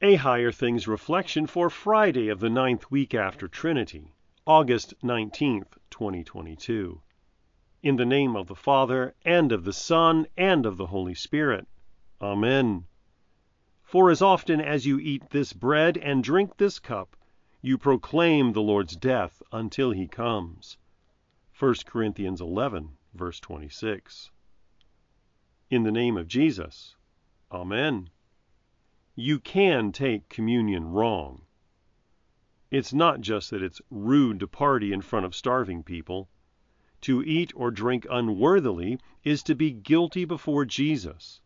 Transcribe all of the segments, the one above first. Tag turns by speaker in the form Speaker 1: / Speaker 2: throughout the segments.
Speaker 1: A Higher Things reflection for Friday of the ninth week after Trinity, August 19th, 2022. In the name of the Father, and of the Son, and of the Holy Spirit. Amen. For as often as you eat this bread and drink this cup, you proclaim the Lord's death until he comes. 1 Corinthians 11, verse 26. In the name of Jesus. Amen you can take communion wrong. It's not just that it's rude to party in front of starving people. To eat or drink unworthily is to be guilty before Jesus,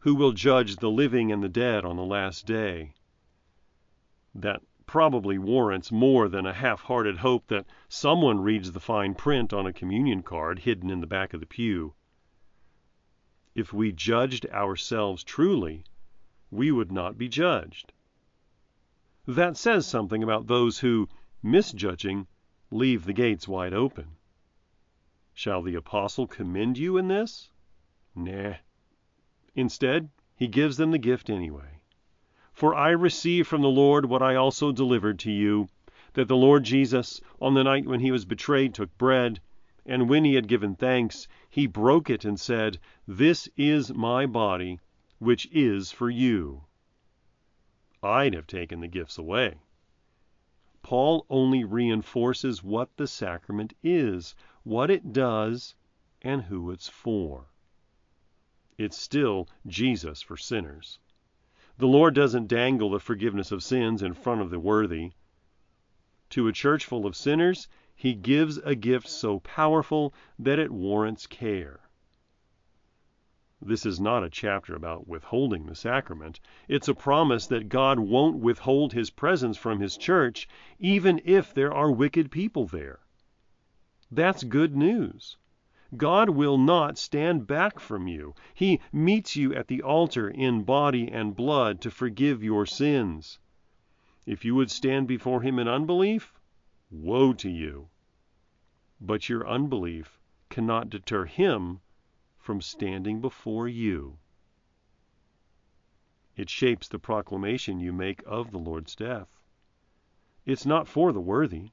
Speaker 1: who will judge the living and the dead on the last day. That probably warrants more than a half hearted hope that someone reads the fine print on a communion card hidden in the back of the pew. If we judged ourselves truly, we would not be judged. That says something about those who, misjudging, leave the gates wide open. Shall the apostle commend you in this? Nah. Instead, he gives them the gift anyway. For I received from the Lord what I also delivered to you, that the Lord Jesus, on the night when he was betrayed, took bread, and when he had given thanks, he broke it and said, This is my body which is for you. I'd have taken the gifts away. Paul only reinforces what the sacrament is, what it does, and who it's for. It's still Jesus for sinners. The Lord doesn't dangle the forgiveness of sins in front of the worthy. To a church full of sinners, he gives a gift so powerful that it warrants care. This is not a chapter about withholding the sacrament. It's a promise that God won't withhold his presence from his church, even if there are wicked people there. That's good news. God will not stand back from you. He meets you at the altar in body and blood to forgive your sins. If you would stand before him in unbelief, woe to you. But your unbelief cannot deter him from standing before you. It shapes the proclamation you make of the Lord's death. It's not for the worthy.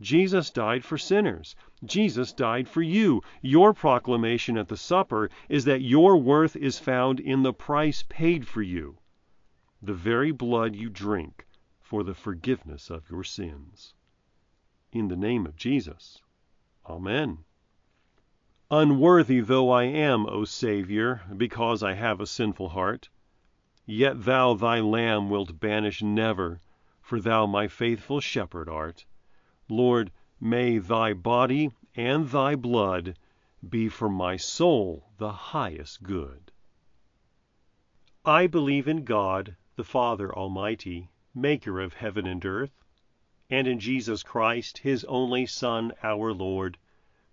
Speaker 1: Jesus died for sinners. Jesus died for you. Your proclamation at the supper is that your worth is found in the price paid for you, the very blood you drink for the forgiveness of your sins. In the name of Jesus. Amen. Unworthy though I am, O Saviour, because I have a sinful heart, Yet Thou Thy Lamb wilt banish never, for Thou my faithful Shepherd art. Lord, may Thy body and Thy blood be for my soul the highest good. I believe in God, the Father Almighty, maker of heaven and earth, and in Jesus Christ, His only Son, our Lord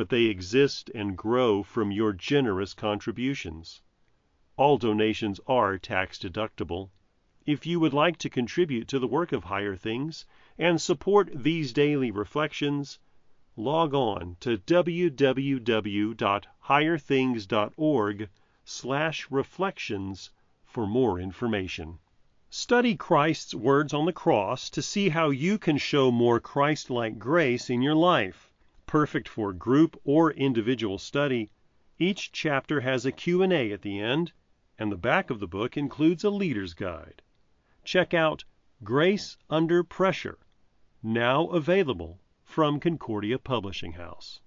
Speaker 1: but they exist and grow from your generous contributions. All donations are tax deductible. If you would like to contribute to the work of Higher Things and support these daily reflections, log on to www.higherthings.org/reflections for more information. Study Christ's words on the cross to see how you can show more Christ-like grace in your life. Perfect for group or individual study, each chapter has a Q&A at the end, and the back of the book includes a leader's guide check out Grace Under Pressure, now available from Concordia Publishing House.